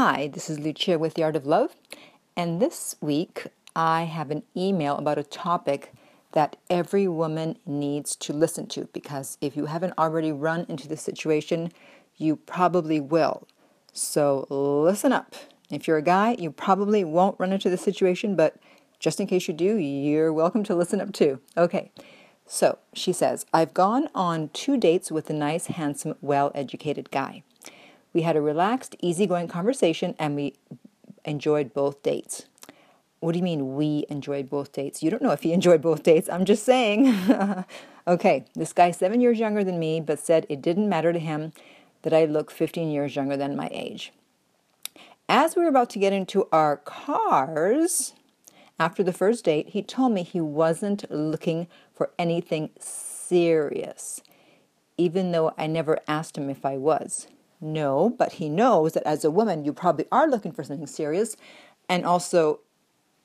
Hi, this is Lucia with The Art of Love, and this week I have an email about a topic that every woman needs to listen to because if you haven't already run into this situation, you probably will. So listen up. If you're a guy, you probably won't run into this situation, but just in case you do, you're welcome to listen up too. Okay. So she says, I've gone on two dates with a nice, handsome, well educated guy. We had a relaxed, easygoing conversation and we enjoyed both dates. What do you mean we enjoyed both dates? You don't know if he enjoyed both dates. I'm just saying. okay, this guy's seven years younger than me, but said it didn't matter to him that I look 15 years younger than my age. As we were about to get into our cars, after the first date, he told me he wasn't looking for anything serious, even though I never asked him if I was. No, but he knows that as a woman, you probably are looking for something serious. And also,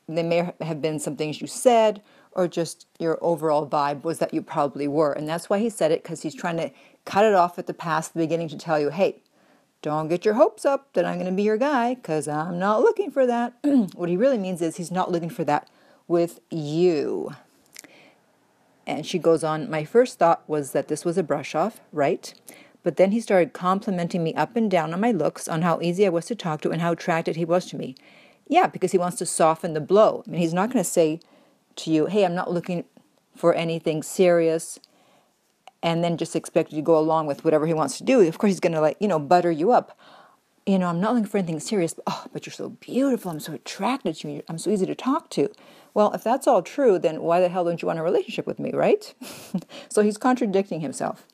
there may have been some things you said, or just your overall vibe was that you probably were. And that's why he said it, because he's trying to cut it off at the past, the beginning to tell you, hey, don't get your hopes up that I'm going to be your guy, because I'm not looking for that. what he really means is he's not looking for that with you. And she goes on, my first thought was that this was a brush off, right? But then he started complimenting me up and down on my looks, on how easy I was to talk to, and how attracted he was to me. Yeah, because he wants to soften the blow. I mean, he's not going to say to you, hey, I'm not looking for anything serious, and then just expect you to go along with whatever he wants to do. Of course, he's going to, like, you know, butter you up. You know, I'm not looking for anything serious, but, oh, but you're so beautiful. I'm so attracted to you. I'm so easy to talk to. Well, if that's all true, then why the hell don't you want a relationship with me, right? so he's contradicting himself.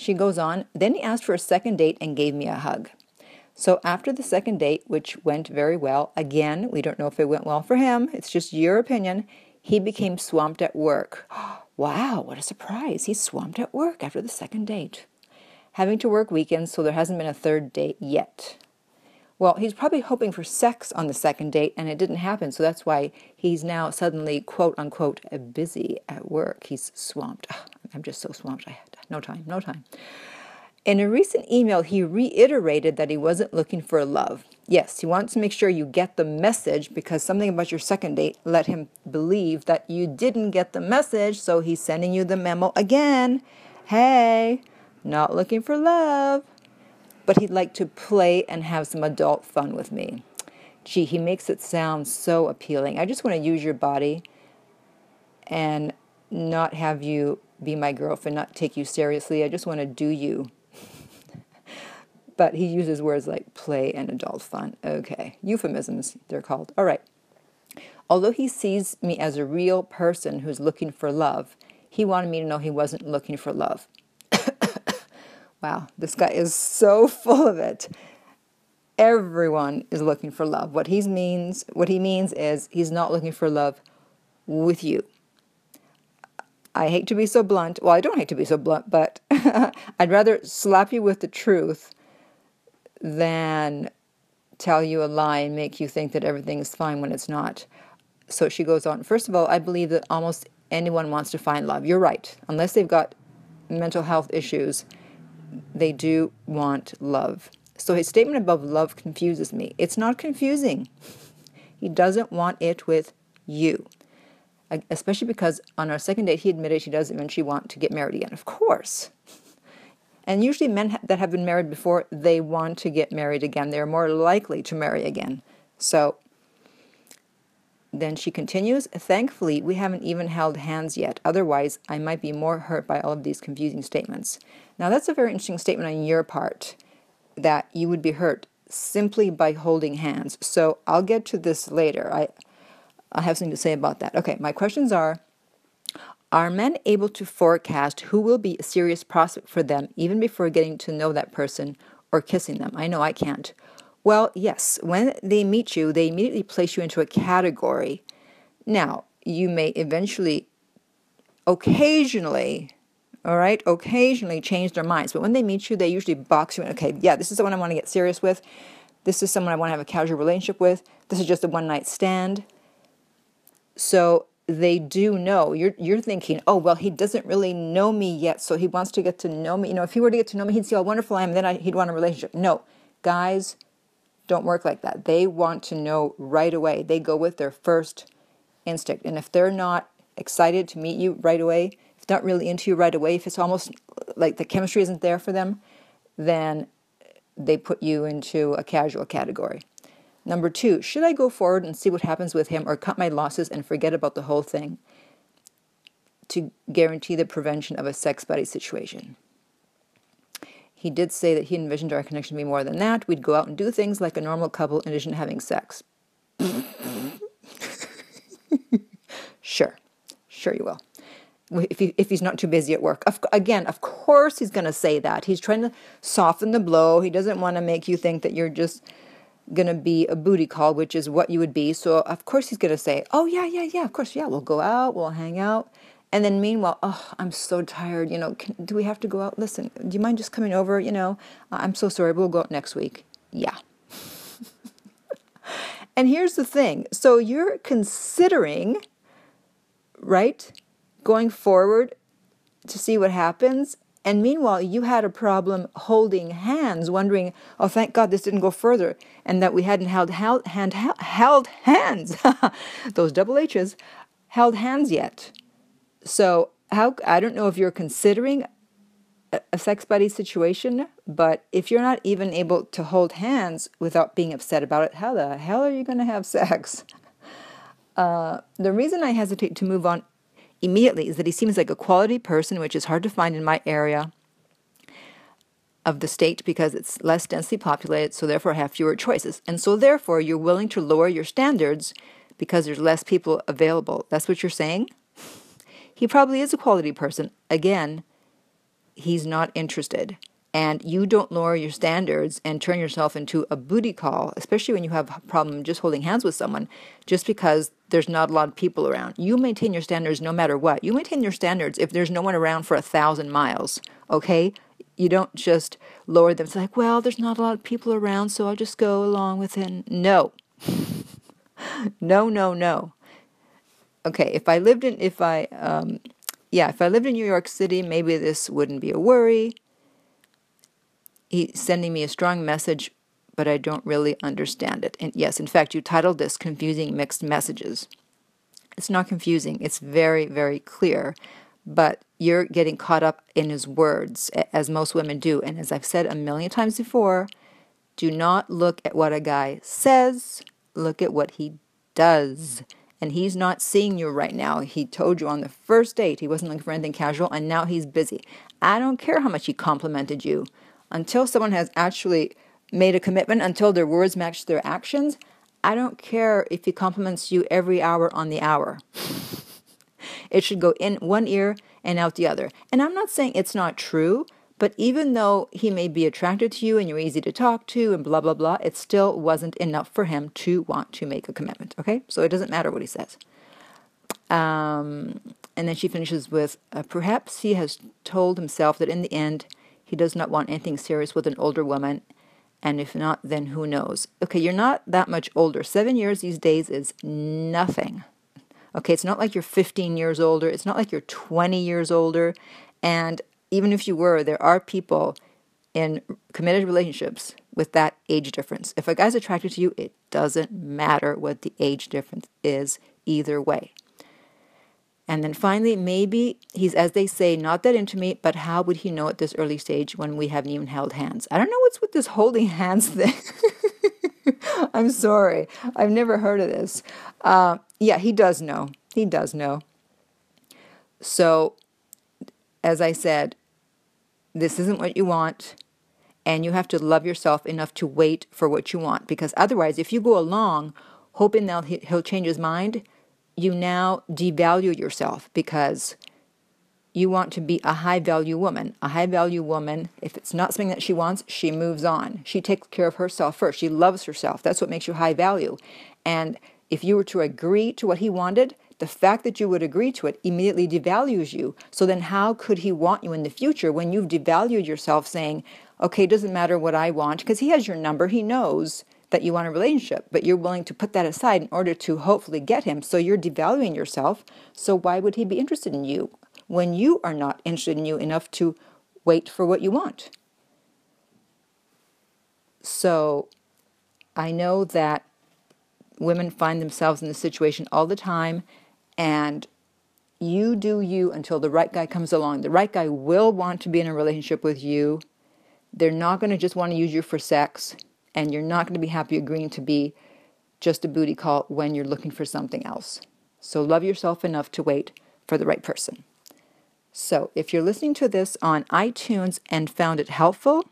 She goes on, then he asked for a second date and gave me a hug. So after the second date, which went very well, again, we don't know if it went well for him, it's just your opinion, he became swamped at work. wow, what a surprise. He's swamped at work after the second date. Having to work weekends, so there hasn't been a third date yet. Well, he's probably hoping for sex on the second date and it didn't happen, so that's why he's now suddenly, quote unquote, busy at work. He's swamped. I'm just so swamped. I had no time, no time. In a recent email, he reiterated that he wasn't looking for love. Yes, he wants to make sure you get the message because something about your second date let him believe that you didn't get the message, so he's sending you the memo again. Hey, not looking for love. But he'd like to play and have some adult fun with me. Gee, he makes it sound so appealing. I just want to use your body and not have you be my girlfriend, not take you seriously. I just want to do you. but he uses words like play and adult fun. Okay, euphemisms, they're called. All right. Although he sees me as a real person who's looking for love, he wanted me to know he wasn't looking for love. wow, this guy is so full of it. Everyone is looking for love. What he means, what he means is he's not looking for love with you. I hate to be so blunt. Well, I don't hate to be so blunt, but I'd rather slap you with the truth than tell you a lie and make you think that everything is fine when it's not. So she goes on. First of all, I believe that almost anyone wants to find love. You're right. Unless they've got mental health issues, they do want love. So his statement above love confuses me. It's not confusing. He doesn't want it with you especially because on our second date he admitted he doesn't eventually want to get married again. Of course. And usually men that have been married before, they want to get married again. They're more likely to marry again. So then she continues, Thankfully, we haven't even held hands yet. Otherwise, I might be more hurt by all of these confusing statements. Now, that's a very interesting statement on your part that you would be hurt simply by holding hands. So I'll get to this later. I, I have something to say about that. Okay, my questions are Are men able to forecast who will be a serious prospect for them even before getting to know that person or kissing them? I know I can't. Well, yes, when they meet you, they immediately place you into a category. Now, you may eventually, occasionally, all right, occasionally change their minds. But when they meet you, they usually box you in. Okay, yeah, this is someone I want to get serious with. This is someone I want to have a casual relationship with. This is just a one night stand. So they do know. You're you're thinking, oh well, he doesn't really know me yet, so he wants to get to know me. You know, if he were to get to know me, he'd see how wonderful I am, then I, he'd want a relationship. No, guys don't work like that. They want to know right away. They go with their first instinct. And if they're not excited to meet you right away, if they're not really into you right away, if it's almost like the chemistry isn't there for them, then they put you into a casual category. Number two, should I go forward and see what happens with him or cut my losses and forget about the whole thing to guarantee the prevention of a sex buddy situation? He did say that he envisioned our connection to be more than that. We'd go out and do things like a normal couple in addition to having sex. sure, sure you will. If, he, if he's not too busy at work. Of, again, of course he's going to say that. He's trying to soften the blow. He doesn't want to make you think that you're just going to be a booty call, which is what you would be. So, of course, he's going to say, Oh, yeah, yeah, yeah, of course, yeah, we'll go out, we'll hang out. And then meanwhile, oh, I'm so tired. You know, can, do we have to go out? Listen, do you mind just coming over? You know, uh, I'm so sorry. We'll go out next week. Yeah. and here's the thing. So you're considering, right, going forward to see what happens. And meanwhile, you had a problem holding hands, wondering, oh, thank God this didn't go further, and that we hadn't held, held, hand, held hands, those double H's, held hands yet. So, how I don't know if you're considering a, a sex buddy situation, but if you're not even able to hold hands without being upset about it, how the hell are you going to have sex? Uh, the reason I hesitate to move on immediately is that he seems like a quality person, which is hard to find in my area of the state because it's less densely populated, so therefore I have fewer choices. And so therefore you're willing to lower your standards because there's less people available. That's what you're saying? He probably is a quality person. Again, he's not interested. And you don't lower your standards and turn yourself into a booty call, especially when you have a problem just holding hands with someone, just because there's not a lot of people around. You maintain your standards no matter what. You maintain your standards if there's no one around for a thousand miles, okay? You don't just lower them. It's like, well, there's not a lot of people around, so I'll just go along with it. No. no, no, no okay, if I lived in, if I, um, yeah, if I lived in New York City, maybe this wouldn't be a worry. He's sending me a strong message, but I don't really understand it. And yes, in fact, you titled this Confusing Mixed Messages. It's not confusing, it's very, very clear, but you're getting caught up in his words, as most women do. And as I've said a million times before, do not look at what a guy says, look at what he does and he's not seeing you right now. He told you on the first date he wasn't looking for anything casual, and now he's busy. I don't care how much he complimented you. Until someone has actually made a commitment, until their words match their actions, I don't care if he compliments you every hour on the hour. it should go in one ear and out the other. And I'm not saying it's not true. But even though he may be attracted to you and you're easy to talk to and blah, blah, blah, it still wasn't enough for him to want to make a commitment. Okay? So it doesn't matter what he says. Um, and then she finishes with uh, perhaps he has told himself that in the end he does not want anything serious with an older woman. And if not, then who knows? Okay, you're not that much older. Seven years these days is nothing. Okay, it's not like you're 15 years older. It's not like you're 20 years older. And even if you were, there are people in committed relationships with that age difference. If a guy's attracted to you, it doesn't matter what the age difference is either way. And then finally, maybe he's, as they say, not that intimate, but how would he know at this early stage when we haven't even held hands? I don't know what's with this holding hands thing. I'm sorry. I've never heard of this. Uh, yeah, he does know. He does know. So as I said, this isn't what you want, and you have to love yourself enough to wait for what you want. Because otherwise, if you go along hoping that he'll change his mind, you now devalue yourself because you want to be a high value woman. A high value woman, if it's not something that she wants, she moves on. She takes care of herself first. She loves herself. That's what makes you high value. And if you were to agree to what he wanted, the fact that you would agree to it immediately devalues you. So then, how could he want you in the future when you've devalued yourself, saying, okay, it doesn't matter what I want? Because he has your number, he knows that you want a relationship, but you're willing to put that aside in order to hopefully get him. So you're devaluing yourself. So why would he be interested in you when you are not interested in you enough to wait for what you want? So I know that women find themselves in this situation all the time, and you do you until the right guy comes along. The right guy will want to be in a relationship with you. They're not going to just want to use you for sex, and you're not going to be happy agreeing to be just a booty call when you're looking for something else. So love yourself enough to wait for the right person. So if you're listening to this on iTunes and found it helpful,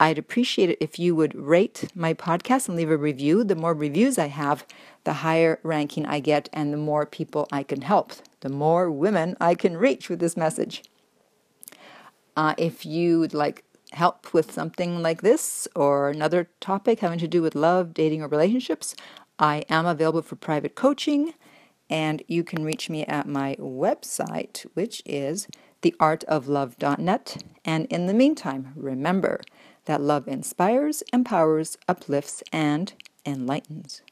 I'd appreciate it if you would rate my podcast and leave a review. The more reviews I have, the higher ranking I get and the more people I can help, the more women I can reach with this message. Uh, if you'd like help with something like this or another topic having to do with love, dating, or relationships, I am available for private coaching. And you can reach me at my website, which is theartoflove.net. And in the meantime, remember that love inspires, empowers, uplifts, and enlightens.